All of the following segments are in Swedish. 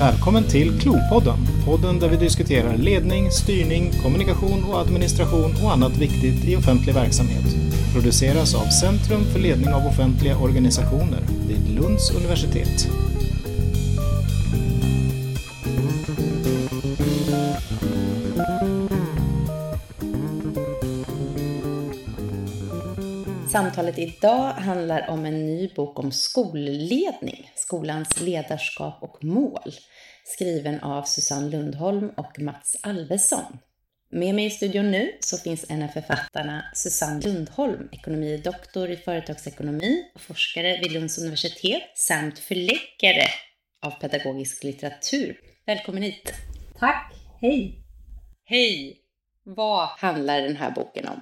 Välkommen till Klopodden, podden där vi diskuterar ledning, styrning, kommunikation och administration och annat viktigt i offentlig verksamhet. Produceras av Centrum för ledning av offentliga organisationer vid Lunds universitet. Samtalet idag handlar om en ny bok om skolledning, skolans ledarskap och mål, skriven av Susanne Lundholm och Mats Alvesson. Med mig i studion nu så finns en av författarna Susanne Lundholm, ekonomidoktor i företagsekonomi och forskare vid Lunds universitet samt förläggare av pedagogisk litteratur. Välkommen hit! Tack! Hej! Hej! Vad handlar den här boken om?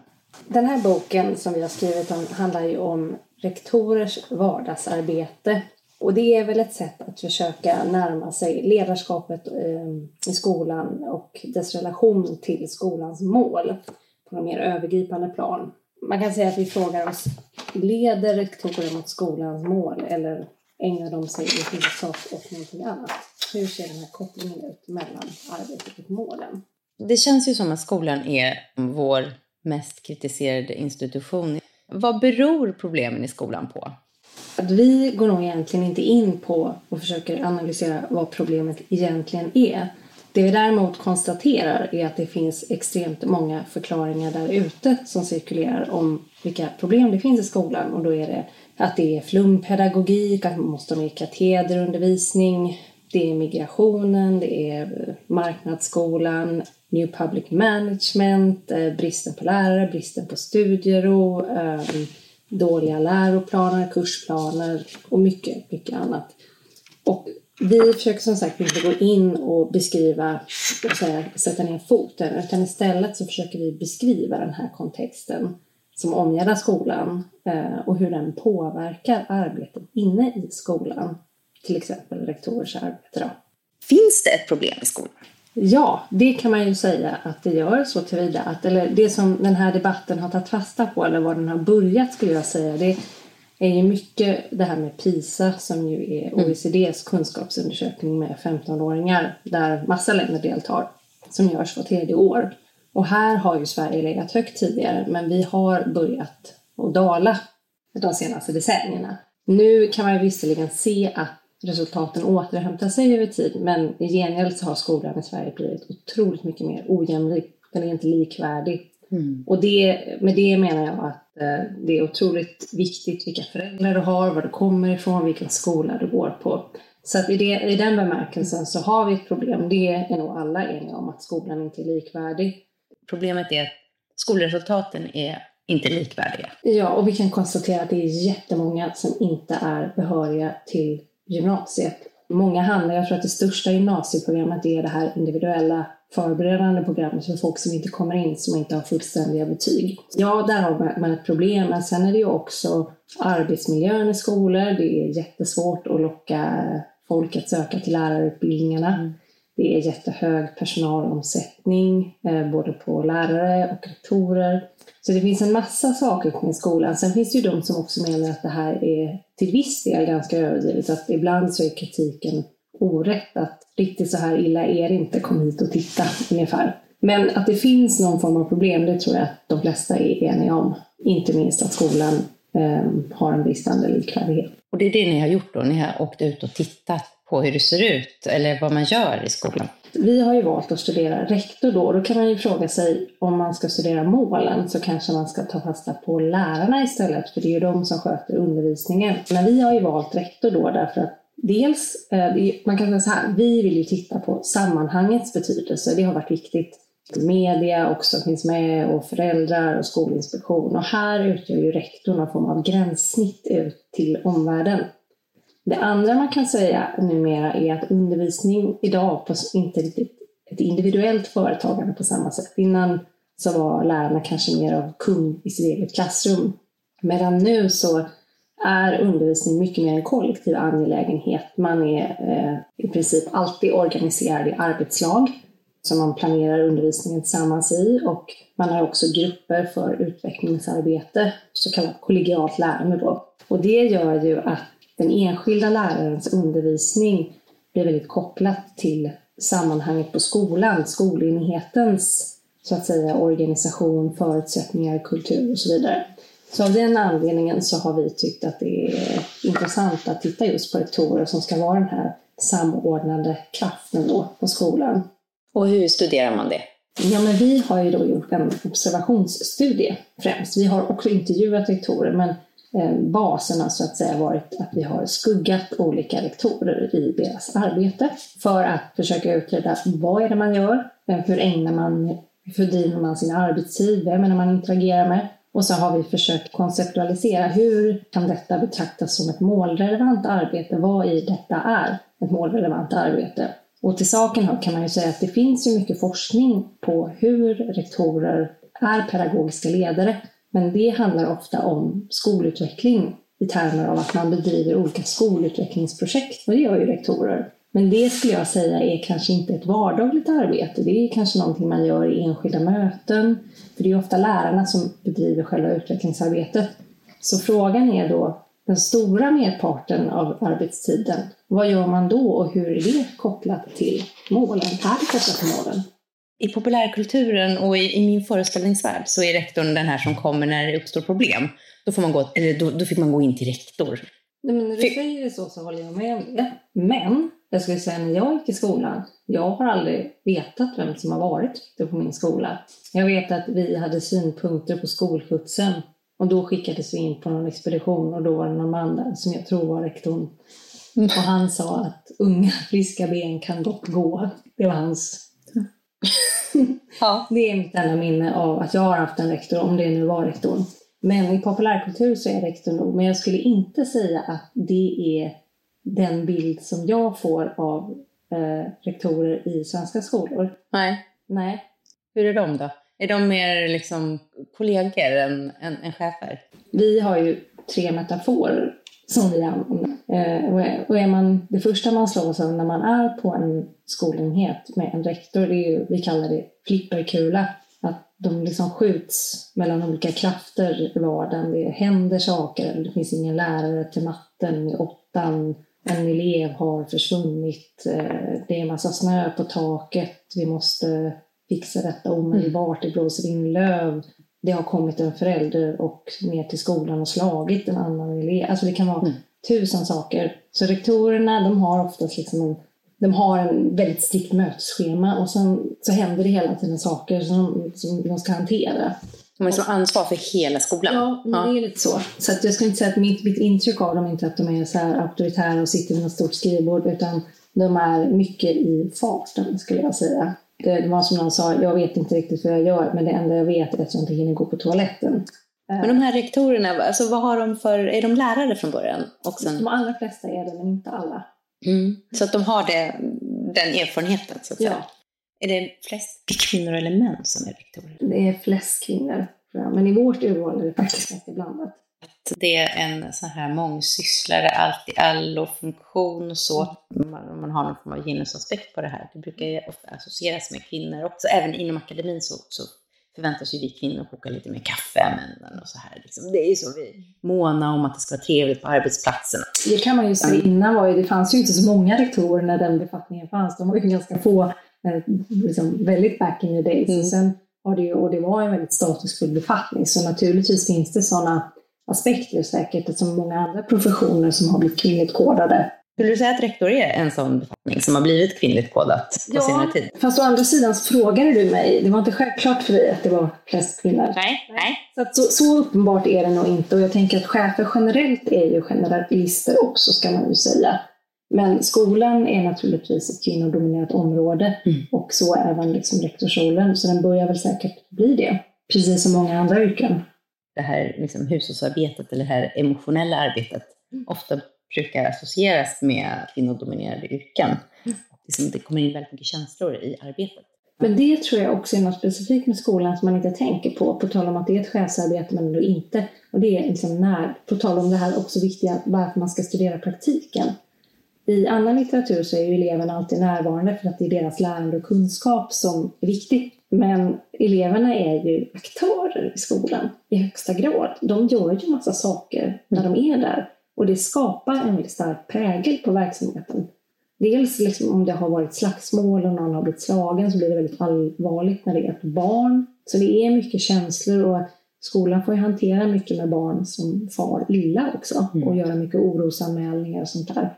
Den här boken som vi har skrivit om handlar ju om rektorers vardagsarbete. Och det är väl ett sätt att försöka närma sig ledarskapet ehm, i skolan och dess relation till skolans mål på en mer övergripande plan. Man kan säga att vi frågar oss, leder rektorer mot skolans mål eller ägnar de sig i huvudsak åt någonting annat? Hur ser den här kopplingen ut mellan arbetet och målen? Det känns ju som att skolan är vår mest kritiserade institution. Vad beror problemen i skolan på? Att vi går nog egentligen inte in på och försöker analysera vad problemet egentligen är. Det vi däremot konstaterar är att det finns extremt många förklaringar där ute som cirkulerar om vilka problem det finns i skolan och då är det att det är flumpedagogik, att man måste ha mer katederundervisning, det är migrationen, det är marknadsskolan, New Public Management, eh, bristen på lärare, bristen på studiero, eh, dåliga läroplaner, kursplaner och mycket, mycket annat. Och vi försöker som sagt inte gå in och beskriva, och säga, sätta ner foten, utan istället så försöker vi beskriva den här kontexten som omgärdar skolan eh, och hur den påverkar arbetet inne i skolan. Till exempel rektorers arbete. Då. Finns det ett problem i skolan? Ja, det kan man ju säga att det gör så tillvida att, eller det som den här debatten har tagit fasta på, eller var den har börjat skulle jag säga, det är ju mycket det här med PISA som ju är mm. OECDs kunskapsundersökning med 15-åringar där massa länder deltar, som görs var tredje år. Och här har ju Sverige legat högt tidigare, men vi har börjat att dala de senaste decennierna. Nu kan man ju visserligen se att resultaten återhämtar sig över tid. Men i gengäld så har skolan i Sverige blivit otroligt mycket mer ojämlik. Den är inte likvärdig. Mm. Och det, med det menar jag att eh, det är otroligt viktigt vilka föräldrar du har, var du kommer ifrån, vilken skola du går på. Så att i, det, i den bemärkelsen så har vi ett problem. Det är nog alla eniga om att skolan inte är likvärdig. Problemet är att skolresultaten är inte likvärdiga. Ja, och vi kan konstatera att det är jättemånga som inte är behöriga till gymnasiet. Många handlar, jag tror att det största gymnasieprogrammet är det här individuella förberedande programmet för folk som inte kommer in, som inte har fullständiga betyg. Ja, där har man ett problem, men sen är det ju också arbetsmiljön i skolor. Det är jättesvårt att locka folk att söka till lärarutbildningarna. Mm. Det är jättehög personalomsättning, eh, både på lärare och rektorer. Så det finns en massa saker kring skolan. Sen finns det ju de som också menar att det här är till viss del ganska överdrivet. Att ibland så är kritiken orätt. Att riktigt så här illa är det inte, kom hit och titta ungefär. Men att det finns någon form av problem, det tror jag att de flesta är eniga om. Inte minst att skolan eh, har en bristande likvärdighet. Och det är det ni har gjort då? Ni har åkt ut och tittat på hur det ser ut eller vad man gör i skolan? Vi har ju valt att studera rektor då. Då kan man ju fråga sig om man ska studera målen så kanske man ska ta fasta på lärarna istället för det är ju de som sköter undervisningen. Men vi har ju valt rektor då därför att dels, eh, man kan säga så här, vi vill ju titta på sammanhangets betydelse. Det har varit viktigt. Media också finns med och föräldrar och skolinspektion. Och här utgör ju rektorn någon form av gränssnitt ut till omvärlden. Det andra man kan säga numera är att undervisning idag på inte riktigt ett individuellt företagande på samma sätt. Innan så var lärarna kanske mer av kung i sitt eget klassrum. Medan nu så är undervisning mycket mer en kollektiv angelägenhet. Man är eh, i princip alltid organiserad i arbetslag som man planerar undervisningen tillsammans i och man har också grupper för utvecklingsarbete, så kallat kollegialt lärande då. Och det gör ju att den enskilda lärarens undervisning blir väldigt kopplat till sammanhanget på skolan, skolenhetens så att säga organisation, förutsättningar, kultur och så vidare. Så av den anledningen så har vi tyckt att det är intressant att titta just på rektorer som ska vara den här samordnande kraften då på skolan. Och hur studerar man det? Ja, men vi har ju då gjort en observationsstudie främst. Vi har också intervjuat rektorer, men Eh, baserna basen har så att säga varit att vi har skuggat olika rektorer i deras arbete för att försöka utreda vad är det man gör, eh, hur ägnar man, hur fördriver man sin arbetstid, vem är det man interagerar med? Och så har vi försökt konceptualisera hur kan detta betraktas som ett målrelevant arbete? Vad i detta är ett målrelevant arbete? Och till saken hör kan man ju säga att det finns ju mycket forskning på hur rektorer är pedagogiska ledare. Men det handlar ofta om skolutveckling i termer av att man bedriver olika skolutvecklingsprojekt. Och det gör ju rektorer. Men det skulle jag säga är kanske inte ett vardagligt arbete. Det är kanske någonting man gör i enskilda möten. För det är ofta lärarna som bedriver själva utvecklingsarbetet. Så frågan är då, den stora merparten av arbetstiden, vad gör man då och hur är det kopplat till målen? Är det kopplat till målen? I populärkulturen och i, i, min föreställningsvärld så är rektorn den här som kommer när det uppstår problem. Då, får man gå, eller då, då fick man gå in till rektor. Nej, men när du säger det så så håller jag med om det. Men jag skulle säga när jag gick i skolan, jag har aldrig vetat vem som har varit rektor på min skola. Jag vet att vi hade synpunkter på skolskjutsen och då skickades vi in på någon expedition och då var det någon man där som jag tror var rektorn. Och han sa att unga friska ben kan dock gå. Det var hans. Ja. Det är mitt enda minne av att jag har haft en rektor, om det nu var rektorn. Men i populärkultur så är rektor nog, men jag skulle inte säga att det är den bild som jag får av eh, rektorer i svenska skolor. Nej. Nej. Hur är de då? Är de mer liksom kollegor än, än, än chefer? Vi har ju tre metaforer som vi använder. Eh, och är man, det första man slås av när man är på en skolenhet med en rektor, det är ju, vi kallar det flipperkula. Att de liksom skjuts mellan olika krafter i vardagen. Det händer saker, det finns ingen lärare till matten i åttan en elev har försvunnit, eh, det är en massa snö på taket, vi måste fixa detta omedelbart, det blåser in löv, det har kommit en förälder och ner till skolan och slagit en annan elev. Alltså det kan vara mm. tusen saker. Så rektorerna, de har oftast liksom en, de har en väldigt strikt mötesschema och sen så händer det hela tiden saker som, som de ska hantera. De har liksom ansvar för hela skolan. Ja, men det är lite så. Så att jag ska inte säga att mitt, mitt intryck av dem är inte att de är så här auktoritära och sitter vid något stort skrivbord, utan de är mycket i farten, skulle jag säga. Det, det var som någon sa, jag vet inte riktigt vad jag gör, men det enda jag vet är att jag inte hinner gå på toaletten. Men de här rektorerna, alltså vad har de för, är de lärare från början? Och sen... De allra flesta är det, men inte alla. Mm. Så att de har det, den erfarenheten, så att ja. säga. Är det flest kvinnor eller män som är rektorer? Det är flest kvinnor, men i vårt urval är det faktiskt ganska blandat. Det är en sån här mångsysslare, allt i allo funktion och så. Om man, man har någon form av genusaspekt på det här. Det brukar ju ofta associeras med kvinnor också. Även inom akademin så, så förväntas ju vi kvinnor koka lite mer kaffe än männen och så här. Liksom. Det är ju så vi måna om att det ska vara trevligt på arbetsplatserna. Det kan man ju säga innan var ju, det fanns ju inte så många rektorer när den befattningen fanns. De var ju ganska få Eh, liksom väldigt back in the days. Mm. sen har det ju, och det var en väldigt statusfull befattning, så naturligtvis finns det sådana aspekter säkert, som många andra professioner som har blivit kvinnligt kodade. Skulle du säga att rektor är en sån befattning som har blivit kvinnligt kodat på ja, senare tid? fast å andra sidan frågade du mig, det var inte självklart för dig att det var flest kvinnor. Nej, nej. Så, att så, så, uppenbart är det nog inte och jag tänker att chefer generellt är ju generalister också ska man ju säga. Men skolan är naturligtvis ett kvinnodominerat område mm. och så även liksom rektorsrollen, så den börjar väl säkert bli det, precis som många andra yrken. Det här liksom hushållsarbetet eller det här emotionella arbetet mm. ofta brukar associeras med kvinnodominerade yrken. Mm. Liksom det kommer in väldigt mycket känslor i arbetet. Men det tror jag också är något specifikt med skolan som man inte tänker på, på tal om att det är ett chefsarbete men ändå inte. Och det är liksom när, på tal om det här också viktiga varför man ska studera praktiken. I annan litteratur så är ju eleverna alltid närvarande för att det är deras lärande och kunskap som är viktigt. Men eleverna är ju aktörer i skolan i högsta grad. De gör ju massa saker när de är där och det skapar en väldigt stark prägel på verksamheten. Dels liksom om det har varit slagsmål och någon har blivit slagen så blir det väldigt allvarligt när det är ett barn. Så det är mycket känslor och skolan får ju hantera mycket med barn som far illa också mm. och göra mycket orosanmälningar och sånt där.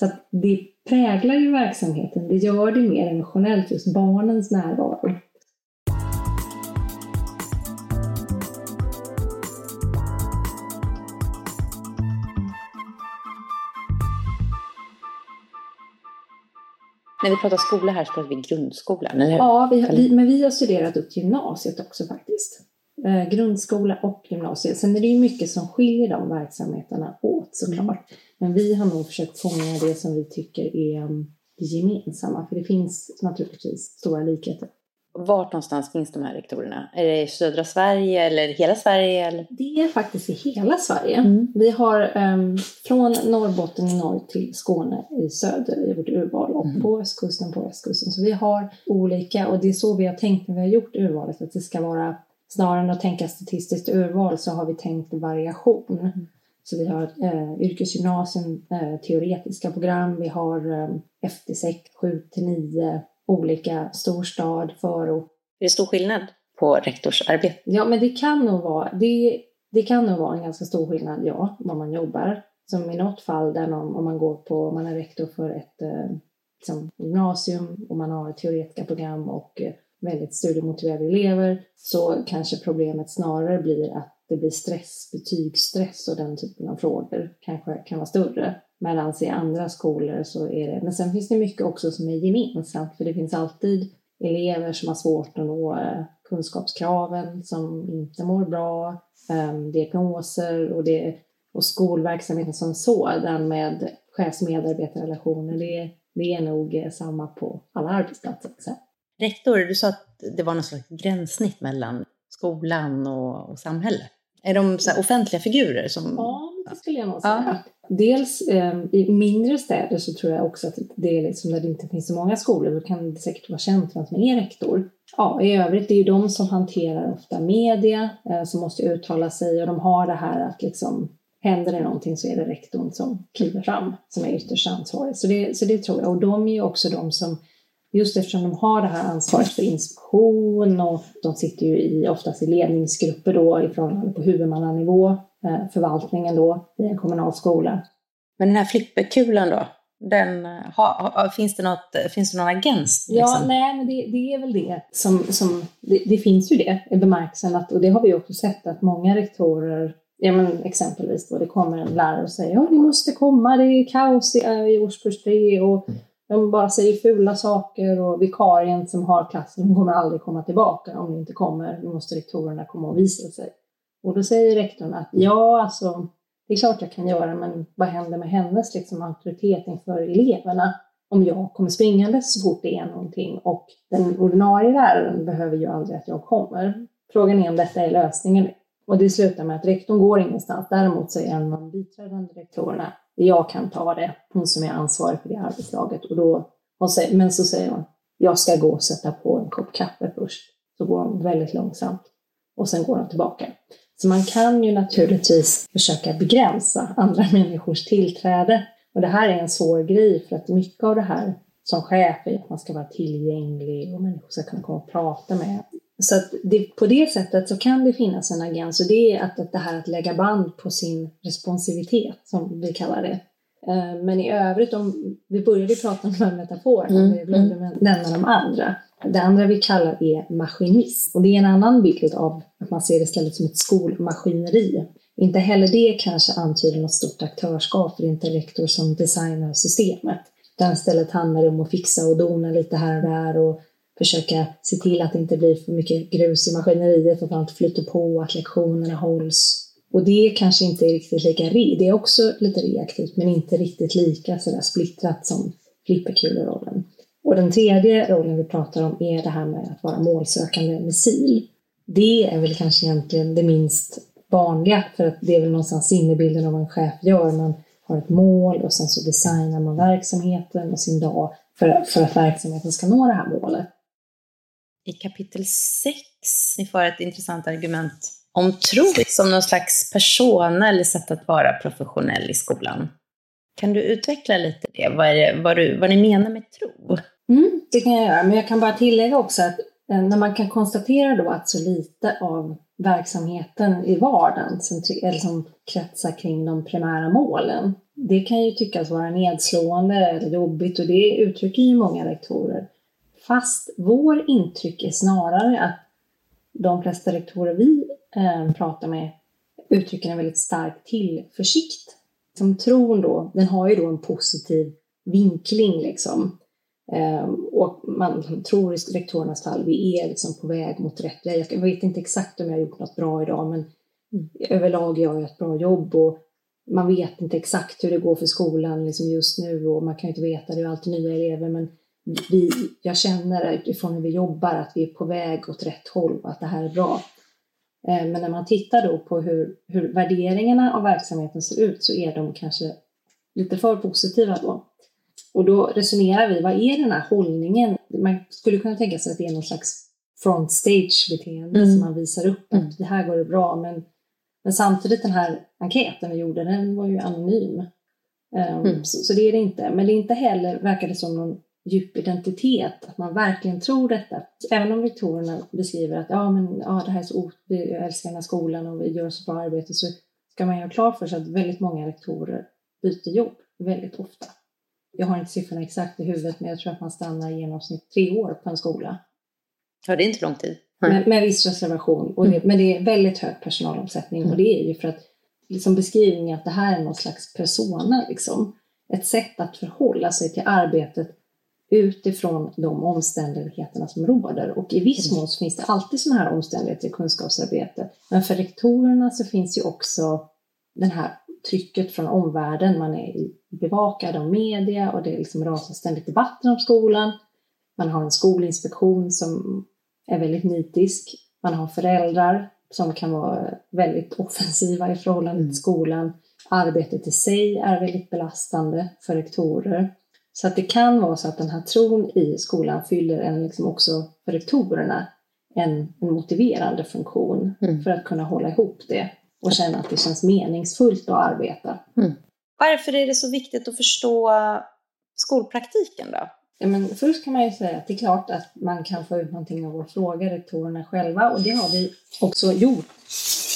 Så det präglar ju verksamheten, det gör det mer emotionellt, just barnens närvaro. När vi pratar skola här så pratar vi grundskolan? Ja, vi, vi, men vi har studerat upp gymnasiet också faktiskt. Eh, grundskola och gymnasiet. Sen är det ju mycket som skiljer de verksamheterna åt såklart. Men vi har nog försökt fånga det som vi tycker är det gemensamma, för det finns naturligtvis stora likheter. Vart någonstans finns de här rektorerna? Är det i södra Sverige eller hela Sverige? Eller? Det är faktiskt i hela Sverige. Mm. Vi har um, från Norrbotten i norr till Skåne i söder i vårt urval och mm. på östkusten på västkusten. Så vi har olika och det är så vi har tänkt när vi har gjort urvalet att det ska vara snarare än att tänka statistiskt urval så har vi tänkt variation. Mm. Så vi har eh, yrkesgymnasium, eh, teoretiska program, vi har eh, FT6 7 till 9 olika storstad, förort. Är det stor skillnad på rektorsarbete? Ja, men det kan nog vara, det, det kan nog vara en ganska stor skillnad, ja, var man jobbar. Som i något fall där någon, om man går på, man är rektor för ett eh, liksom, gymnasium och man har teoretiska program och eh, väldigt studiemotiverade elever så kanske problemet snarare blir att det blir stress, betygsstress och den typen av frågor kanske kan vara större. Medan i andra skolor så är det, men sen finns det mycket också som är gemensamt för det finns alltid elever som har svårt att nå eh, kunskapskraven, som inte mår bra, um, diagnoser och, det, och skolverksamheten som sådan med chefsmedarbetarrelationer, det, det är nog eh, samma på alla arbetsplatser. Rektor, du sa att det var något slags gränssnitt mellan skolan och, och samhället. Är de så offentliga figurer? Som... Ja, det skulle jag nog säga. Ja. Dels eh, i mindre städer så tror jag också att det är liksom där det inte finns så många skolor, då kan det säkert vara känt vem som är rektor. Ja, i övrigt det är ju de som hanterar ofta media, eh, som måste uttala sig och de har det här att liksom händer det någonting så är det rektorn som kliver fram som är ytterst ansvarig. Så det, så det tror jag. Och de är ju också de som Just eftersom de har det här ansvaret för inspektion och de sitter ju i, oftast i ledningsgrupper då ifrån på huvudmannanivå, eh, förvaltningen då i en kommunal skola. Men den här flipperkulan då? Den, ha, ha, finns, det något, finns det någon agens? Liksom? Ja, nej, men det, det, är väl det som, som det, det, finns ju det i bemärkelsen att, och det har vi också sett att många rektorer Ja men exempelvis då det kommer en lärare och säger ja ni måste komma, det är kaos i, i årskurs tre och de bara säger fula saker och vikarien som har klassen, kommer aldrig komma tillbaka om ni inte kommer. Nu måste rektorerna komma och visa sig. Och då säger rektorn att ja, alltså, det är klart jag kan göra, men vad händer med hennes liksom, auktoritet inför eleverna om jag kommer springande så fort det är någonting och den ordinarie läraren behöver ju aldrig att jag kommer. Frågan är om detta är lösningen. Och det slutar med att rektorn går ingenstans. Däremot så är en av de biträdande rektorerna jag kan ta det, hon som är ansvarig för det arbetslaget. Och då, hon säger, men så säger hon, jag ska gå och sätta på en kopp kaffe först. Så går hon väldigt långsamt och sen går hon tillbaka. Så man kan ju naturligtvis försöka begränsa andra människors tillträde. Och det här är en svår grej för att mycket av det här som chef är att man ska vara tillgänglig och människor ska kunna komma och prata med så att det, på det sättet så kan det finnas en agens och det är att, att det här att lägga band på sin responsivitet som vi kallar det. Eh, men i övrigt, om vi började prata om de här metaforerna, mm. vi glömde mm. nämna de andra. Det andra vi kallar är maskinism och det är en annan bild av att man ser det istället som ett skolmaskineri. Inte heller det kanske antyder något stort aktörskap för inte rektor som designar systemet. Utan istället handlar det om att fixa och dona lite här och där och försöka se till att det inte blir för mycket grus i maskineriet, att allt flyter på, att lektionerna hålls. Och det kanske inte är riktigt lika, det är också lite reaktivt, men inte riktigt lika sådär splittrat som flipperkulerollen. Och den tredje rollen vi pratar om är det här med att vara målsökande missil. Det är väl kanske egentligen det minst vanliga, för att det är väl någonstans sinnebilden av vad en chef gör. Man har ett mål och sen så designar man verksamheten och sin dag för, för att verksamheten ska nå det här målet i kapitel 6, ni får ett intressant argument om tro som någon slags persona eller sätt att vara professionell i skolan. Kan du utveckla lite det? Vad, det, vad, du, vad ni menar med tro? Mm, det kan jag göra, men jag kan bara tillägga också att eh, när man kan konstatera då att så lite av verksamheten i vardagen som, eller som kretsar kring de primära målen, det kan ju tyckas vara nedslående eller jobbigt och det uttrycker ju många rektorer. Fast vår intryck är snarare att de flesta rektorer vi eh, pratar med uttrycker en väldigt stark tillförsikt. Som tron då, den har ju då en positiv vinkling liksom. Um, och man tror i rektorernas fall, vi är liksom på väg mot rätt väg. Jag vet inte exakt om jag har gjort något bra idag, men överlag gör jag ett bra jobb och man vet inte exakt hur det går för skolan liksom just nu och man kan ju inte veta, det är alltid nya elever, men vi, jag känner utifrån hur vi jobbar att vi är på väg åt rätt håll och att det här är bra. Eh, men när man tittar då på hur, hur värderingarna av verksamheten ser ut så är de kanske lite för positiva då. Och då resonerar vi, vad är den här hållningen? Man skulle kunna tänka sig att det är någon slags front stage-beteende mm. som man visar upp att mm. det här går det bra. Men, men samtidigt den här enkäten vi gjorde, den var ju anonym. Um, mm. så, så, det är det inte. Men det är inte heller, verkar det som, någon djup identitet, att man verkligen tror detta. Även om rektorerna beskriver att ja, men, ja, det här är så jag älskar den här skolan och vi gör så bra arbete, så ska man göra klart för sig att väldigt många rektorer byter jobb väldigt ofta. Jag har inte siffrorna exakt i huvudet, men jag tror att man stannar i genomsnitt tre år på en skola. Ja, det är inte lång tid. Med, med viss reservation. Och det, mm. Men det är väldigt hög personalomsättning mm. och det är ju för att liksom beskrivningen att det här är någon slags persona, liksom. ett sätt att förhålla sig till arbetet utifrån de omständigheterna som råder. Och i viss mån finns det alltid sådana här omständigheter i kunskapsarbete. Men för rektorerna så finns ju också det här trycket från omvärlden. Man är bevakad av media och det är liksom rasar ständigt debatter om skolan. Man har en skolinspektion som är väldigt nitisk. Man har föräldrar som kan vara väldigt offensiva i förhållande till mm. skolan. Arbetet i sig är väldigt belastande för rektorer. Så att det kan vara så att den här tron i skolan fyller en liksom också för rektorerna en, en motiverande funktion mm. för att kunna hålla ihop det och känna att det känns meningsfullt att arbeta. Mm. Varför är det så viktigt att förstå skolpraktiken då? Ja, men först kan man ju säga att det är klart att man kan få ut någonting av att fråga rektorerna själva och det har vi också gjort.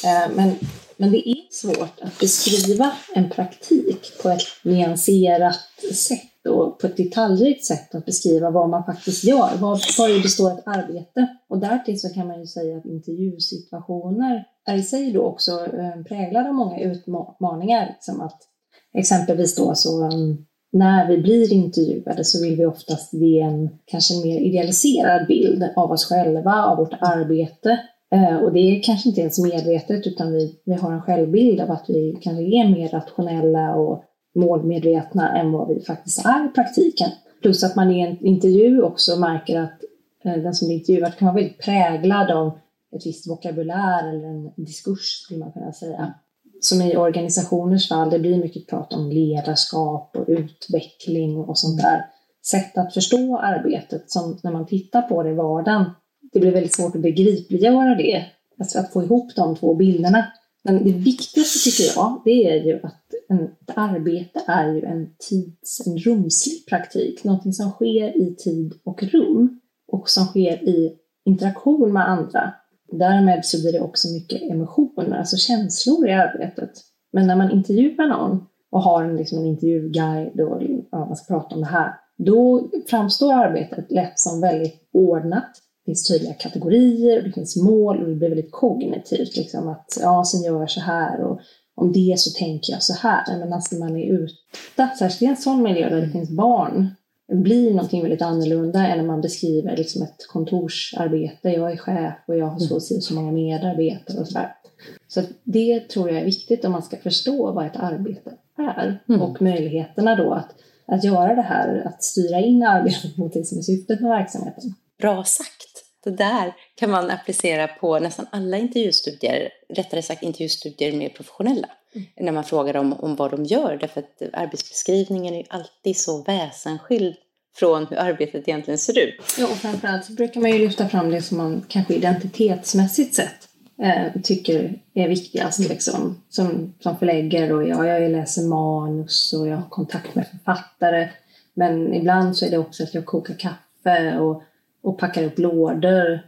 Eh, men, men det är svårt att beskriva en praktik på ett nyanserat sätt och på ett detaljrikt sätt att beskriva vad man faktiskt gör. Vad, vad består ett arbete? Och därtill så kan man ju säga att intervjusituationer är i sig då också eh, präglade av många utmaningar. Liksom att exempelvis då så mm, när vi blir intervjuade så vill vi oftast ge en kanske en mer idealiserad bild av oss själva, av vårt arbete. Eh, och det är kanske inte ens medvetet utan vi, vi har en självbild av att vi kanske är mer rationella och målmedvetna än vad vi faktiskt är i praktiken. Plus att man i en intervju också märker att eh, den som blir intervjuad kan vara väldigt präglad av ett visst vokabulär eller en diskurs skulle man kunna säga. Som i organisationers fall, det blir mycket prat om ledarskap och utveckling och sånt där. Sätt att förstå arbetet som när man tittar på det i vardagen, det blir väldigt svårt att begripliggöra det. Alltså att få ihop de två bilderna. Men det viktigaste tycker jag, det är ju att en, ett arbete är ju en tids, en rumslig praktik, någonting som sker i tid och rum och som sker i interaktion med andra. Därmed så blir det också mycket emotioner, alltså känslor i arbetet. Men när man intervjuar någon och har en, liksom en intervjuguide och ja, man ska prata om det här, då framstår arbetet lätt som väldigt ordnat. Det finns tydliga kategorier, och det finns mål och det blir väldigt kognitivt. Liksom att ja, sen gör jag så här och om det så tänker jag så här. Men alltså man är ute, särskilt i en sån miljö där det finns barn, blir någonting väldigt annorlunda än när man beskriver liksom ett kontorsarbete. Jag är chef och jag har så, så, så många medarbetare och sådär. Så det tror jag är viktigt om man ska förstå vad ett arbete är mm. och möjligheterna då att, att göra det här, att styra in arbetet mot det som är syftet med verksamheten. Bra sagt! Det där kan man applicera på nästan alla intervjustudier, rättare sagt intervjustudier mer professionella. Mm. När man frågar dem om vad de gör, därför att arbetsbeskrivningen är ju alltid så väsensskild från hur arbetet egentligen ser ut. Ja, och framförallt så brukar man ju lyfta fram det som man kanske identitetsmässigt sett eh, tycker är viktigast Mm. liksom. Som, som förläggare och ja, jag läser manus och jag har kontakt med författare. Men ibland så är det också att jag kokar kaffe och, och packar upp lådor.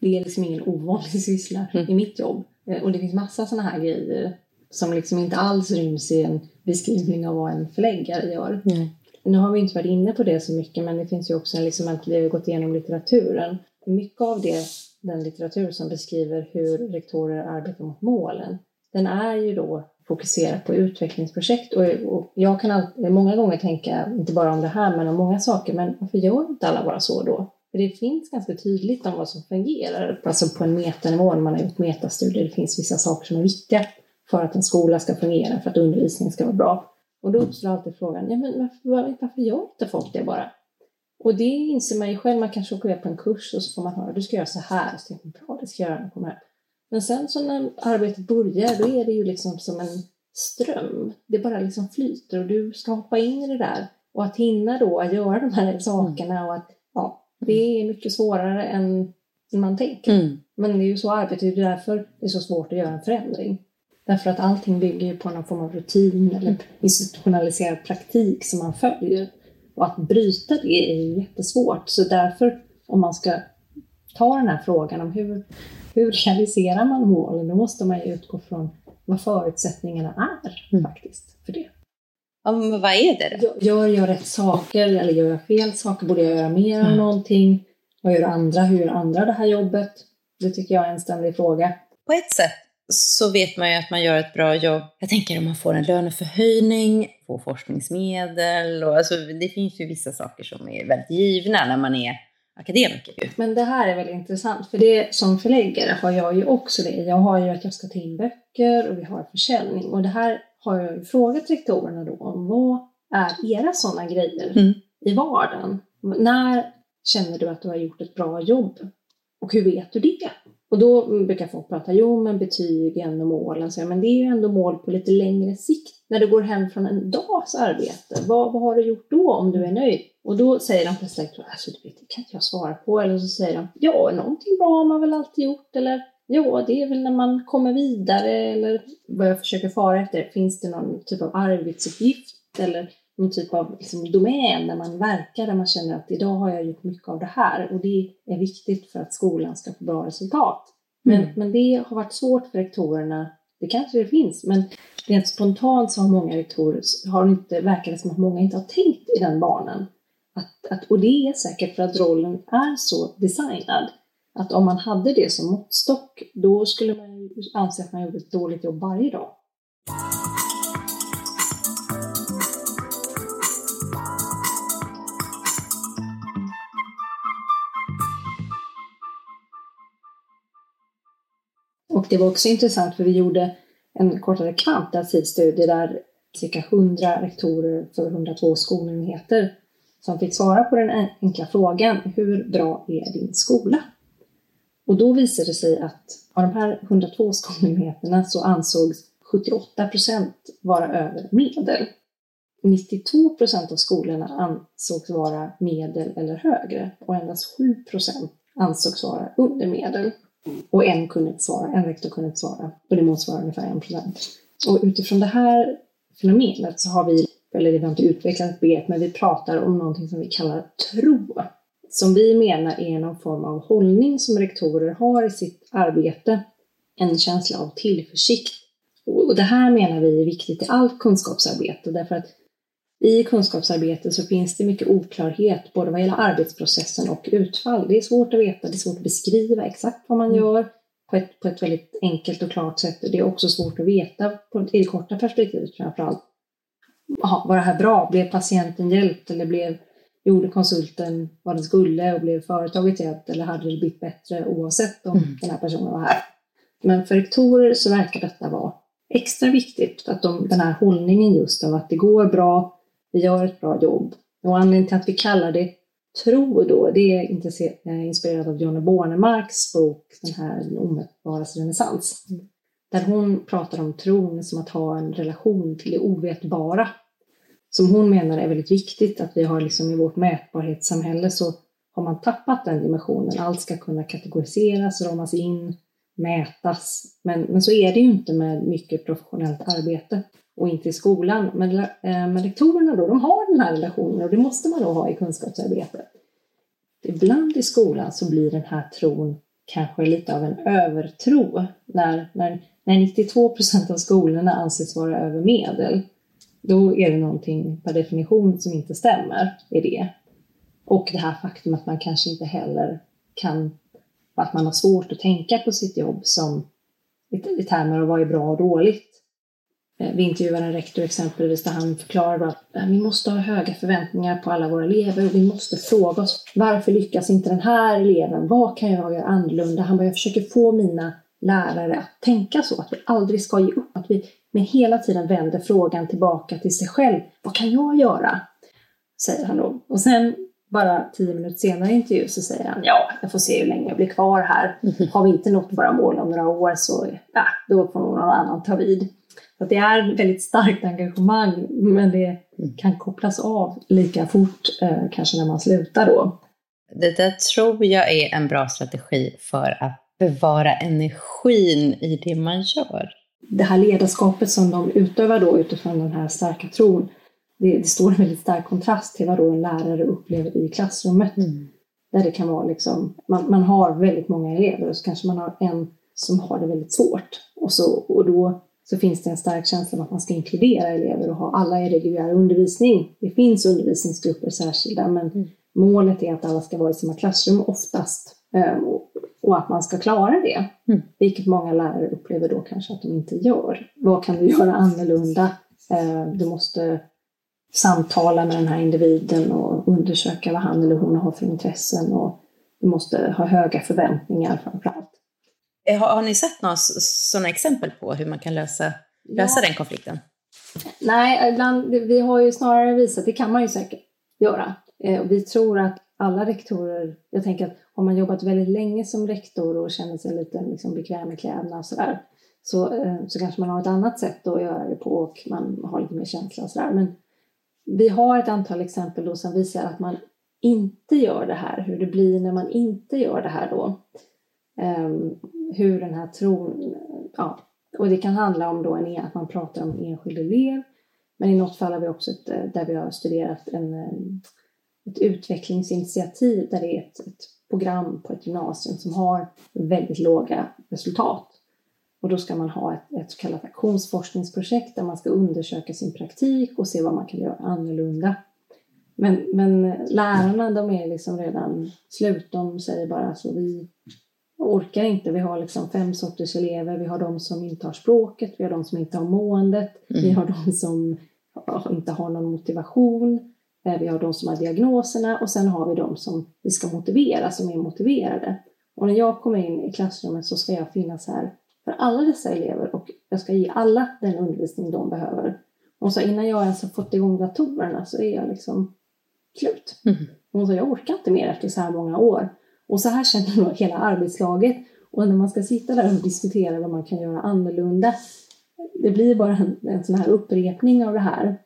Det är liksom ingen ovanlig syssla Mm. i mitt jobb. Eh, Och det finns massa sådana här grejer som liksom inte alls ryms i en beskrivning av vad en förläggare gör. Nej. Nu har vi inte varit inne på det så mycket, men det finns ju också liksom att vi har gått igenom litteraturen. Mycket av det, den litteratur som beskriver hur rektorer arbetar mot målen, den är ju då fokuserad på utvecklingsprojekt. Och, och jag kan alltid, många gånger tänka, inte bara om det här, men om många saker, men varför gör inte alla bara så då? För det finns ganska tydligt om vad som fungerar, alltså på en metanivå när man har gjort metastudier. Det finns vissa saker som är viktiga för att en skola ska fungera, för att undervisningen ska vara bra. Och då uppstår alltid frågan, ja men varför, varför gör inte folk det bara? Och det inser man ju själv, man kanske åker iväg på en kurs och så får man höra, du ska göra så här, så tänker man, bra det ska jag göra när jag kommer hem. Men sen så när arbetet börjar, då är det ju liksom som en ström. Det bara liksom flyter och du ska hoppa in i det där. Och att hinna då att göra de här sakerna och att, det är mycket svårare än man tänker. Mm. Men det är ju så arbetet, det är därför det är så svårt att göra en förändring. Därför att allting bygger ju på någon form av rutin eller institutionaliserad praktik som man följer. Och att bryta det är jättesvårt. Så därför, om man ska ta den här frågan om hur, hur realiserar man målen, då måste man ju utgå från vad förutsättningarna är Mm. faktiskt för det. Ja, men vad är det då? Gör- jag rätt saker eller gör jag fel saker? Borde jag göra mer av Mm. någonting? Vad gör andra? Hur gör andra det här jobbet? Det tycker jag är en ständig fråga. På ett sätt så vet man ju att man gör ett bra jobb. Jag tänker om man får en löneförhöjning, får forskningsmedel och alltså det finns ju vissa saker som är väldigt givna när man är akademiker. Men det här är väldigt intressant, för det som förläggare har jag ju också det. Jag har ju att jag ska ta in böcker och vi har försäljning. Och det här har jag ju frågat rektorerna då om. Vad är era sådana grejer Mm. i vardagen? När känner du att du har gjort ett bra jobb? Och hur vet du det? Och då brukar folk prata, jo men betygen och målen, så men det är ju ändå mål på lite längre sikt. När du går hem från en dags arbete, vad, vad har du gjort då om du är nöjd? Och då säger de plötsligt, alltså det kan inte jag svara på. Eller så säger de, ja någonting bra har man väl alltid gjort. Eller ja, det är väl när man kommer vidare. Eller vad jag försöker fara efter, finns det någon typ av arbetsuppgift? Eller någon typ av liksom, domän där man verkar, där man känner att idag har jag gjort mycket av det här. Och det är viktigt för att skolan ska få bra resultat. Men, Mm. men det har varit svårt för rektorerna. Det kanske det finns, men rent spontant så har många rektorer, har inte, verkar det som att många inte har tänkt i den banan. Att, att, och det är säkert för att rollen är så designad. Att om man hade det som måttstock, då skulle man anse att man gjorde ett dåligt jobb varje dag. Och det var också intressant för vi gjorde en kortare kvantitativ studie där cirka 100 rektorer för 102 skolenheter som fick svara på den enkla frågan hur bra är din skola? Och då visade det sig att av de här 102 skolenheterna så ansågs 78 procent vara över medel. 92 procent av skolorna ansågs vara medel eller högre och endast 7 procent ansågs vara under medel. Och en kunde inte svara, en rektor kunde inte svara. Och det motsvarar ungefär 1 procent. Och utifrån det här fenomenet så har vi, eller vi har inte utvecklat ett begrepp, men vi pratar om någonting som vi kallar tro. Som vi menar är någon form av hållning som rektorer har i sitt arbete. En känsla av tillförsikt. Och det här menar vi är viktigt i allt kunskapsarbete därför att i kunskapsarbete så finns det mycket oklarhet både vad gäller arbetsprocessen och utfall. Det är svårt att veta, det är svårt att beskriva exakt vad man gör på ett, på ett väldigt enkelt och klart sätt. Det är också svårt att veta på, i det korta perspektivet framförallt. Aha, var det här bra? Blev patienten hjälpt eller blev, gjorde konsulten vad den skulle och blev företaget hjälpt eller hade det blivit bättre oavsett om Mm. den här personen var här? Men för rektorer så verkar detta vara extra viktigt, att de, den här hållningen just av att det går bra, vi gör ett bra jobb. Och anledningen till att vi kallar det tro då, det är eh, inspirerat av Jonna Bornemarks bok, den här Den omätbaras renässans. Där hon pratar om tron som att ha en relation till det ovetbara. Som hon menar är väldigt viktigt att vi har liksom i vårt mätbarhetssamhälle så har man tappat den dimensionen. Allt ska kunna kategoriseras, ramas in. mätas. Men, men så är det ju inte med mycket professionellt arbete och inte i skolan. Men, eh, men rektorerna då, de har den här relationen och det måste man då ha i kunskapsarbetet. Ibland i skolan så blir den här tron kanske lite av en övertro när, när, när 92 procent av skolorna anses vara över medel. Då är det någonting per definition som inte stämmer i det. Och det här faktum att man kanske inte heller kan, att man har svårt att tänka på sitt jobb som i termer av vad är bra och dåligt. Eh, vi intervjuade en rektor exempelvis där han förklarade att eh, vi måste ha höga förväntningar på alla våra elever och vi måste fråga oss varför lyckas inte den här eleven? Vad kan jag göra annorlunda? Han bara, jag försöker få mina lärare att tänka så, att vi aldrig ska ge upp, att vi med hela tiden vänder frågan tillbaka till sig själv. Vad kan jag göra? Säger han då. Och sen bara tio minuter senare i intervju så säger han ja, jag får se hur länge jag blir kvar här. Har vi inte nått våra mål om några år så ja, då får någon annan ta vid. Så det är väldigt starkt engagemang men det kan kopplas av lika fort eh, kanske när man slutar då. Det där tror jag är en bra strategi för att bevara energin i det man gör. Det här ledarskapet som de utövar då utifrån den här starka tron, det, det står en väldigt stark kontrast till vad då en lärare upplever i klassrummet. Mm. Där det kan vara liksom, man, man har väldigt många elever och så kanske man har en som har det väldigt svårt. Och, så, och då så finns det en stark känsla av att man ska inkludera elever och ha alla i reguljär undervisning. Det finns undervisningsgrupper särskilda, men mm. målet är att alla ska vara i samma klassrum oftast ehm, och att man ska klara det. Mm. Vilket många lärare upplever då kanske att de inte gör. Vad kan du göra annorlunda? Ehm, du måste samtala med den här individen och undersöka vad han eller hon har för intressen och du måste ha höga förväntningar framför allt. Eh, har, har ni sett några sådana exempel på hur man kan lösa, lösa ja. den konflikten? Nej, ibland, vi har ju snarare visat, det kan man ju säkert göra. Eh, vi tror att alla rektorer, jag tänker att har man jobbat väldigt länge som rektor och känner sig lite liksom, bekväm i kläderna och sådär, så, eh, så kanske man har ett annat sätt att göra det på och man har lite mer känsla och sådär. Men vi har ett antal exempel då som visar att man inte gör det här, hur det blir när man inte gör det här då. Um, hur den här tron, ja, och det kan handla om då en, e, att man pratar om en enskild elev, men i något fall har vi också ett, eh, där vi har studerat en, eh, ett utvecklingsinitiativ där det är ett, ett program på ett gymnasium som har väldigt låga resultat. Och då ska man ha ett, ett så kallat aktionsforskningsprojekt där man ska undersöka sin praktik och se vad man kan göra annorlunda. Men, men lärarna de är liksom redan slut. De säger bara så vi orkar inte. Vi har liksom fem sorters elever. Vi har de som inte har språket, vi har de som inte har måendet, mm. vi har de som inte har någon motivation, vi har de som har diagnoserna och sen har vi de som vi ska motivera, som är motiverade. Och när jag kommer in i klassrummet så ska jag finnas här för alla dessa elever och jag ska ge alla den undervisning de behöver. Och så innan jag ens har fått igång datorerna så är jag liksom slut. Mm. Och så jag orkar inte mer efter så här många år. Och så här känner nog hela arbetslaget. Och när man ska sitta där och diskutera vad man kan göra annorlunda, det blir bara en, en sån här upprepning av det här.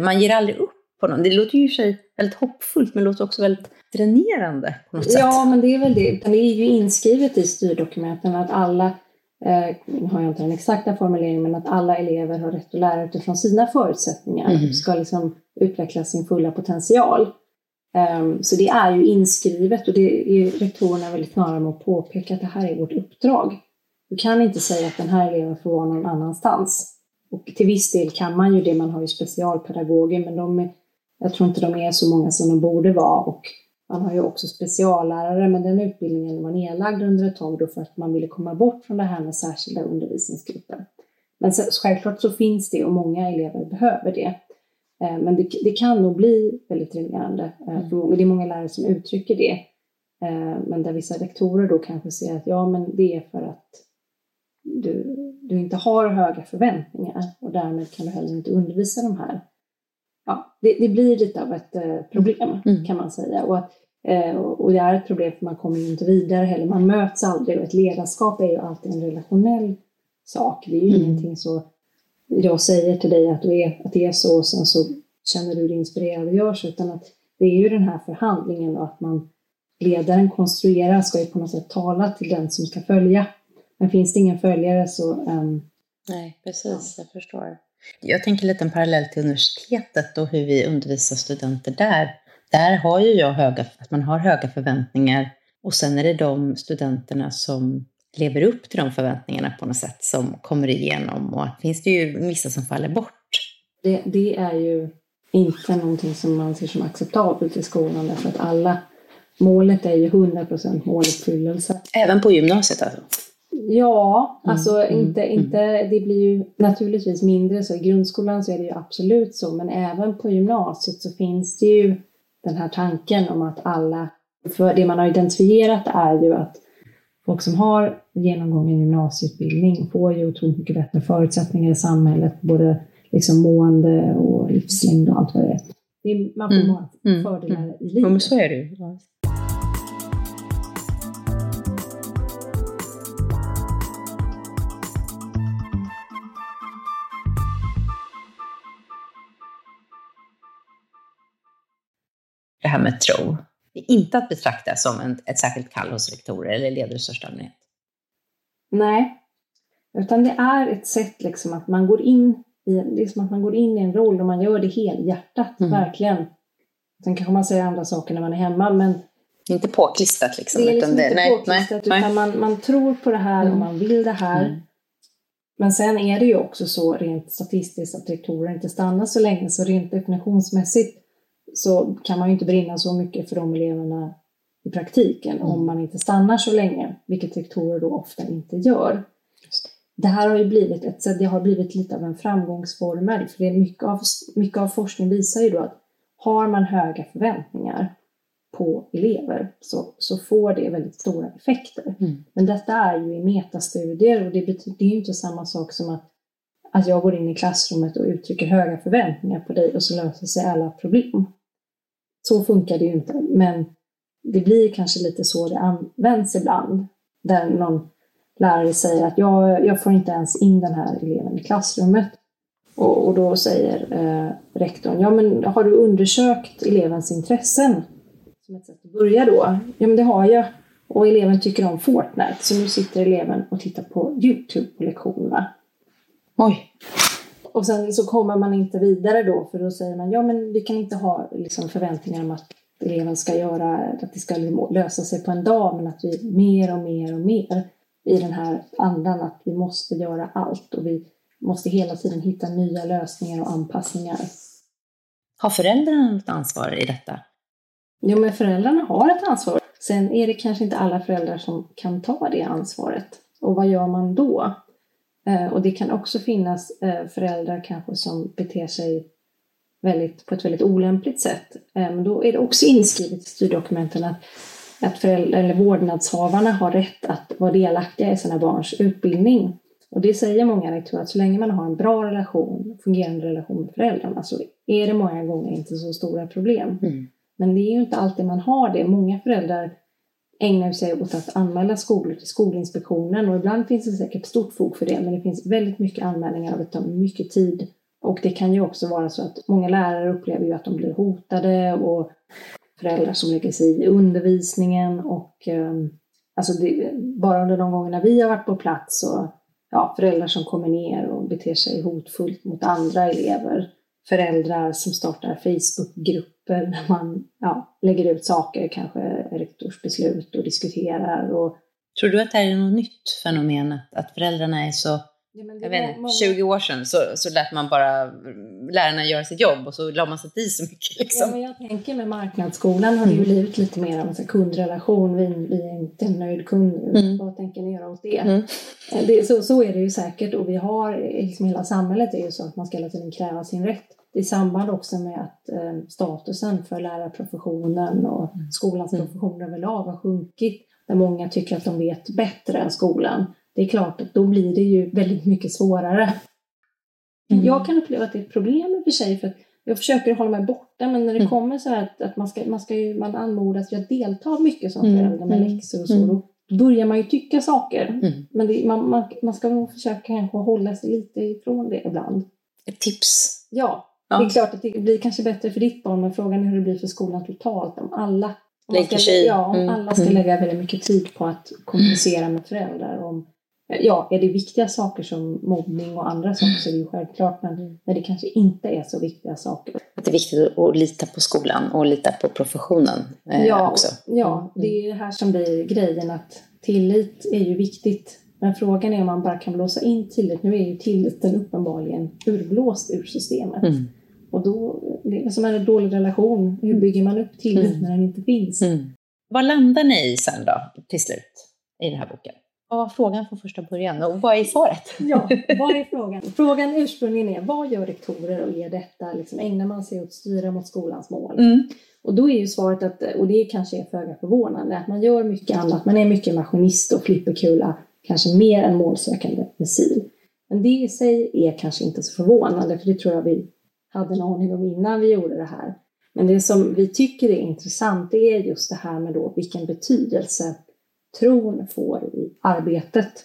Man ger aldrig upp på någon. Det låter ju i sig väldigt hoppfullt, men det låter också väldigt dränerande på något sätt. Ja, men det är väl det. Det är ju inskrivet i styrdokumenten att alla, eh, har jag inte den exakta formuleringen, men att alla elever har rätt att lära utifrån sina förutsättningar, mm. ska liksom utveckla sin fulla potential. Um, så det är ju inskrivet och det är rektorerna väldigt nära med att påpeka att det här är vårt uppdrag. Du kan inte säga att den här eleven får vara någon annanstans. Och till viss del kan man ju det, man har ju specialpedagoger, men de är, jag tror inte de är så många som de borde vara. Och man har ju också speciallärare, men den utbildningen var nedlagd under ett tag då för att man ville komma bort från det här med särskilda undervisningsgrupper. Men självklart så finns det och många elever behöver det. Eh, men det, det, kan nog bli väldigt dränerande eh, mm. Det är många lärare som uttrycker det. Eh, men där vissa rektorer då kanske säger att ja, men det är för att du, du inte har höga förväntningar och därmed kan du heller inte undervisa de här. Ja, det, det blir lite av ett problem mm. mm. kan man säga. Och, att, och det är ett problem för man kommer ju inte vidare heller. Man möts aldrig och ett ledarskap är ju alltid en relationell sak. Det är ju mm. ingenting så jag säger till dig att, du är, att det är så och sen så känner du dig inspirerad och gör så, utan att det är ju den här förhandlingen och att man ledaren konstruerar ska ju på något sätt tala till den som ska följa. Men finns det ingen följare så... Um, Nej, precis. Ja. Jag förstår. Jag tänker lite en parallell till universitetet och hur vi undervisar studenter där. Där har ju jag höga, att man har höga förväntningar och sen är det de studenterna som lever upp till de förväntningarna på något sätt som kommer igenom och finns det ju vissa som faller bort. Det, det är ju inte någonting som man ser som acceptabelt i skolan därför att alla Målet är ju 100% måluppfyllelse. Även på gymnasiet alltså? Ja, mm, alltså mm, inte, mm. inte, det blir ju naturligtvis mindre så. I grundskolan så är det ju absolut så, men även på gymnasiet så finns det ju den här tanken om att alla, för det man har identifierat är ju att folk som har genomgången gymnasieutbildning får ju otroligt mycket bättre förutsättningar i samhället, både liksom mående och livslängd och allt vad det är. Man får mm. många mm, fördelar i livet. Ja, men så är det ju. Här med tro. Det är inte att betrakta som en, ett särskilt kall hos rektorer eller ledare i största allmänhet. Nej, utan det är ett sätt liksom att man går in i, liksom att man går in i en roll och man gör det helhjärtat, mm. verkligen. Sen kanske man säger andra saker när man är hemma, men inte påklistrat liksom. Det är liksom inte det, påklistrat, nej, utan Man, man tror på det här mm. och man vill det här. Mm. Men sen är det ju också så rent statistiskt att rektorer inte stannar så länge, så rent definitionsmässigt så kan man ju inte brinna så mycket för de eleverna i praktiken mm. om man inte stannar så länge, vilket rektorer då ofta inte gör. Det här har ju blivit, ett, det har blivit lite av en framgångsformel, för det är mycket, av, mycket av forskning visar ju då att har man höga förväntningar på elever så, så får det väldigt stora effekter. Mm. Men detta är ju i metastudier och det, betyder, det är ju inte samma sak som att, att jag går in i klassrummet och uttrycker höga förväntningar på dig och så löser sig alla problem. Så funkar det ju inte, men det blir kanske lite så det används ibland. Där någon lärare säger att jag, jag får inte ens in den här eleven i klassrummet. Och, och då säger eh, rektorn, ja men har du undersökt elevens intressen? Som ett sätt att börja då. Ja men det har jag. Och eleven tycker om Fortnite, så nu sitter eleven och tittar på YouTube på lektionerna. Oj! Och sen så kommer man inte vidare då, för då säger man ja men vi kan inte ha liksom, förväntningar om att eleven ska göra, att det ska lösa sig på en dag, men att vi mer och mer och mer i den här andan att vi måste göra allt och vi måste hela tiden hitta nya lösningar och anpassningar. Har föräldrarna något ansvar i detta? Jo, men föräldrarna har ett ansvar. Sen är det kanske inte alla föräldrar som kan ta det ansvaret. Och vad gör man då? Eh, och det kan också finnas eh, föräldrar kanske som beter sig väldigt, på ett väldigt olämpligt sätt. Eh, men då är det också inskrivet i styrdokumenten att, att föräldrar, eller vårdnadshavarna har rätt att vara delaktiga i sina barns utbildning. Och det säger många rektorer att så länge man har en bra relation, fungerande relation med föräldrarna så är det många gånger inte så stora problem. Mm. Men det är ju inte alltid man har det. Många föräldrar ägnar sig åt att anmäla skolor till Skolinspektionen och ibland finns det säkert stort fog för det men det finns väldigt mycket anmälningar och det tar mycket tid. Och det kan ju också vara så att många lärare upplever ju att de blir hotade och föräldrar som lägger sig i undervisningen och ehm, alltså det, bara under de gångerna vi har varit på plats och ja, föräldrar som kommer ner och beter sig hotfullt mot andra elever. Föräldrar som startar Facebookgrupper där man ja, lägger ut saker, kanske rektorsbeslut och diskuterar. Och... Tror du att det här är något nytt fenomen, att, att föräldrarna är så Ja, jag vet inte, många... 20 år sedan så, så lät man bara lärarna göra sitt jobb och så la man sig i så mycket. Liksom. Ja, men jag tänker med marknadsskolan har det ju mm. blivit lite mer av en kundrelation. Vi, vi är inte en nöjd kund. Mm. Vad tänker ni göra åt det? Mm. Eh, det så, så är det ju säkert och vi har, liksom hela samhället är ju så att man ska hela tiden kräva sin rätt. I samband också med att eh, statusen för lärarprofessionen och mm. skolans mm. profession överlag har sjunkit. Där många tycker att de vet bättre än skolan det är klart att då blir det ju väldigt mycket svårare. Mm. Jag kan uppleva att det är ett problem i och för sig, för att jag försöker hålla mig borta, men när det mm. kommer så här att, att man, ska, man, ska ju, man anmodas att delta mycket som mm. förälder med mm. läxor och så, då börjar man ju tycka saker. Men det, man, man, man ska nog försöka kanske hålla sig lite ifrån det ibland. Ett tips? Ja, ja. det är klart att det blir kanske bättre för ditt barn, men frågan är hur det blir för skolan totalt. Om alla, om lägger sig Ja, om alla ska lägga väldigt mycket tid på att kommunicera med föräldrar om Ja, är det viktiga saker som mobbning och andra saker så är det ju självklart, men när det kanske inte är så viktiga saker. Att det är viktigt att lita på skolan och lita på professionen eh, ja, också. Ja, Mm. det är det här som blir grejen att tillit är ju viktigt. Men frågan är om man bara kan blåsa in tillit. Nu är ju tilliten uppenbarligen urblåst ur systemet. Mm. Och då, det är som en dålig relation. Hur bygger man upp tillit Mm. när den inte finns? Mm. Vad landar ni i sen då, till slut, i den här boken? Vad var frågan från första början och vad är svaret? Ja, vad är frågan? Frågan ursprungligen är vad gör rektorer och är detta, liksom, ägnar man sig åt att styra mot skolans mål? Mm. Och då är ju svaret att, och det kanske är föga förvånande, att man gör mycket annat. Man är mycket maskinist och flipperkula, kanske mer än målsökande missil. Men det i sig är kanske inte så förvånande, för det tror jag vi hade en aning om innan vi gjorde det här. Men det som vi tycker är intressant det är just det här med då vilken betydelse tron får i arbetet.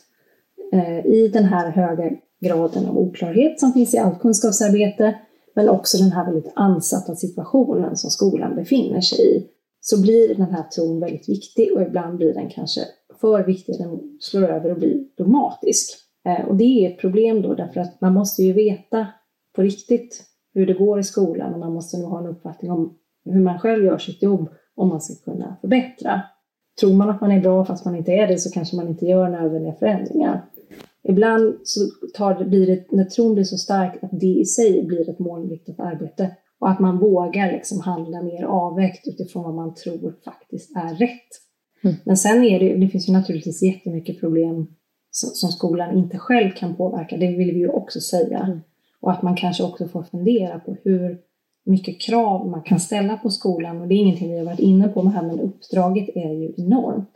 Eh, I den här höga graden av oklarhet som finns i allt kunskapsarbete, men också den här väldigt ansatta situationen som skolan befinner sig i, så blir den här tron väldigt viktig och ibland blir den kanske för viktig, den slår över och blir dogmatisk. Eh, och det är ett problem då därför att man måste ju veta på riktigt hur det går i skolan och man måste nog ha en uppfattning om hur man själv gör sitt jobb om man ska kunna förbättra. Tror man att man är bra fast man inte är det så kanske man inte gör nödvändiga förändringar. Ibland så tar, blir det, när tron blir så stark att det i sig blir ett målinriktat arbete och att man vågar liksom handla mer avvägt utifrån vad man tror faktiskt är rätt. Mm. Men sen är det, det finns ju naturligtvis jättemycket problem som, som skolan inte själv kan påverka, det vill vi ju också säga. Mm. Och att man kanske också får fundera på hur mycket krav man kan ställa på skolan. Och det är ingenting vi har varit inne på med här, men uppdraget är ju enormt.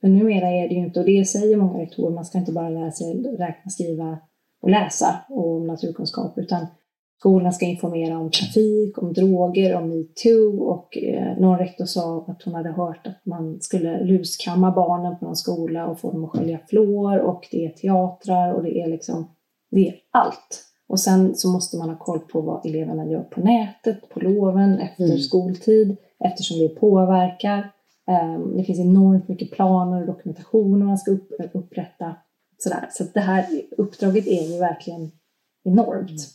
För numera är det ju inte, och det säger många rektorer, man ska inte bara lära sig räkna, skriva och läsa och om naturkunskap, utan skolan ska informera om trafik, om droger, om metoo och eh, någon rektor sa att hon hade hört att man skulle luskamma barnen på någon skola och få dem att skölja fluor och det är teatrar och det är liksom, det är allt. Och sen så måste man ha koll på vad eleverna gör på nätet, på loven, efter Mm. skoltid, eftersom det påverkar. Ehm, Det finns enormt mycket planer och dokumentationer man ska upp, upprätta. Sådär. Så det här uppdraget är ju verkligen enormt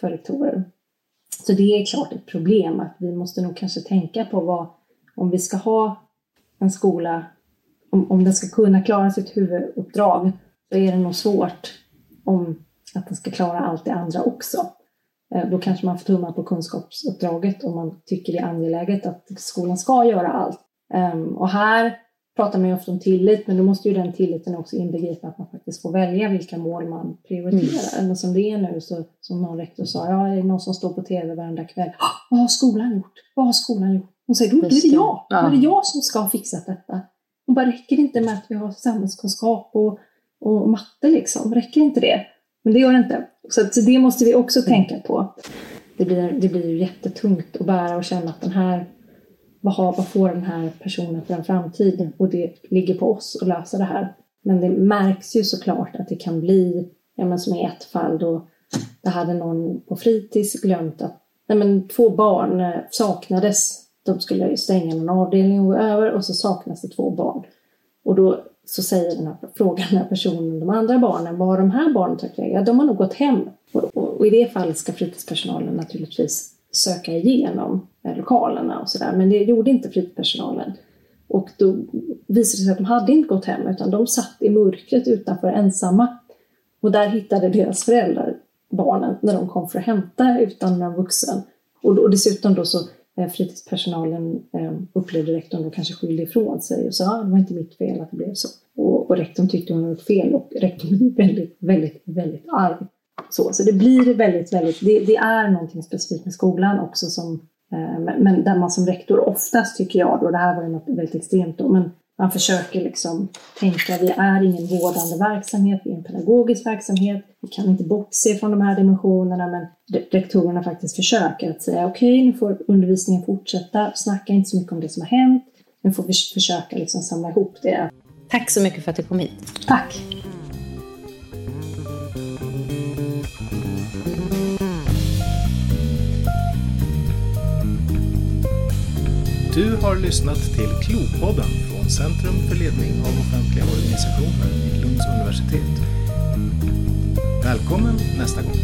för rektorer. Så det är klart ett problem att vi måste nog kanske tänka på vad, om vi ska ha en skola, om, om den ska kunna klara sitt huvuduppdrag, så är det nog svårt om att den ska klara allt det andra också. Eh, Då kanske man får tumma på kunskapsuppdraget om man tycker det är angeläget att skolan ska göra allt. Ehm, Och här pratar man ju ofta om tillit, men då måste ju den tilliten också inbegripa att man faktiskt får välja vilka mål man prioriterar. Men som det är nu, så, som någon rektor sa, ja, är det någon som står på tv varenda kväll, "Ah, vad har skolan gjort? Vad har skolan gjort? Hon säger, då är det jag. Då är det Ja. jag som ska ha fixat detta. Hon bara, räcker det inte med att vi har samhällskunskap och, och matte liksom? Räcker inte det? Men det gör det inte. Så, att, så det måste vi också tänka på. Det blir, det blir ju jättetungt att bära och känna att den här, vad, har, vad får den här personen för en framtid? Och det ligger på oss att lösa det här. Men det märks ju såklart att det kan bli, ja men som i ett fall då, det hade någon på fritids glömt att nej men, två barn eh, saknades. De skulle stänga någon avdelning och gå över och så saknas det två barn. Och då så säger den här, frågar den här personen de andra barnen, vad har de här barnen tagit vägen? Ja, de har nog gått hem. Och, och, och i det fallet ska fritidspersonalen naturligtvis söka igenom eh, lokalerna och sådär. Men det gjorde inte fritidspersonalen. Och då visade det sig att de hade inte gått hem utan de satt i mörkret utanför ensamma. Och där hittade deras föräldrar barnen när de kom för att hämta utan någon vuxen. Och, och dessutom då så Eh, fritidspersonalen eh, upplevde rektorn då kanske skyldig ifrån sig och sa att det var inte mitt fel att det blev så. Och, och rektorn tyckte hon hade gjort fel och rektorn blev väldigt, väldigt, väldigt arg. Så, så det blir väldigt, väldigt, det, det är någonting specifikt med skolan också som, eh, men, men där man som rektor oftast tycker jag då, det här var ju något väldigt extremt då, men man försöker liksom tänka, vi är ingen vårdande verksamhet, vi är en pedagogisk verksamhet. Vi kan inte bortse från de här dimensionerna, men re- rektorerna faktiskt försöker att säga okej, nu får undervisningen fortsätta, snacka inte så mycket om det som har hänt. Nu får vi försöka liksom samla ihop det. Tack så mycket för att du kom hit. Tack! Du har lyssnat till Klopodden från Centrum för ledning av offentliga organisationer vid Lunds universitet. Välkommen nästa gång!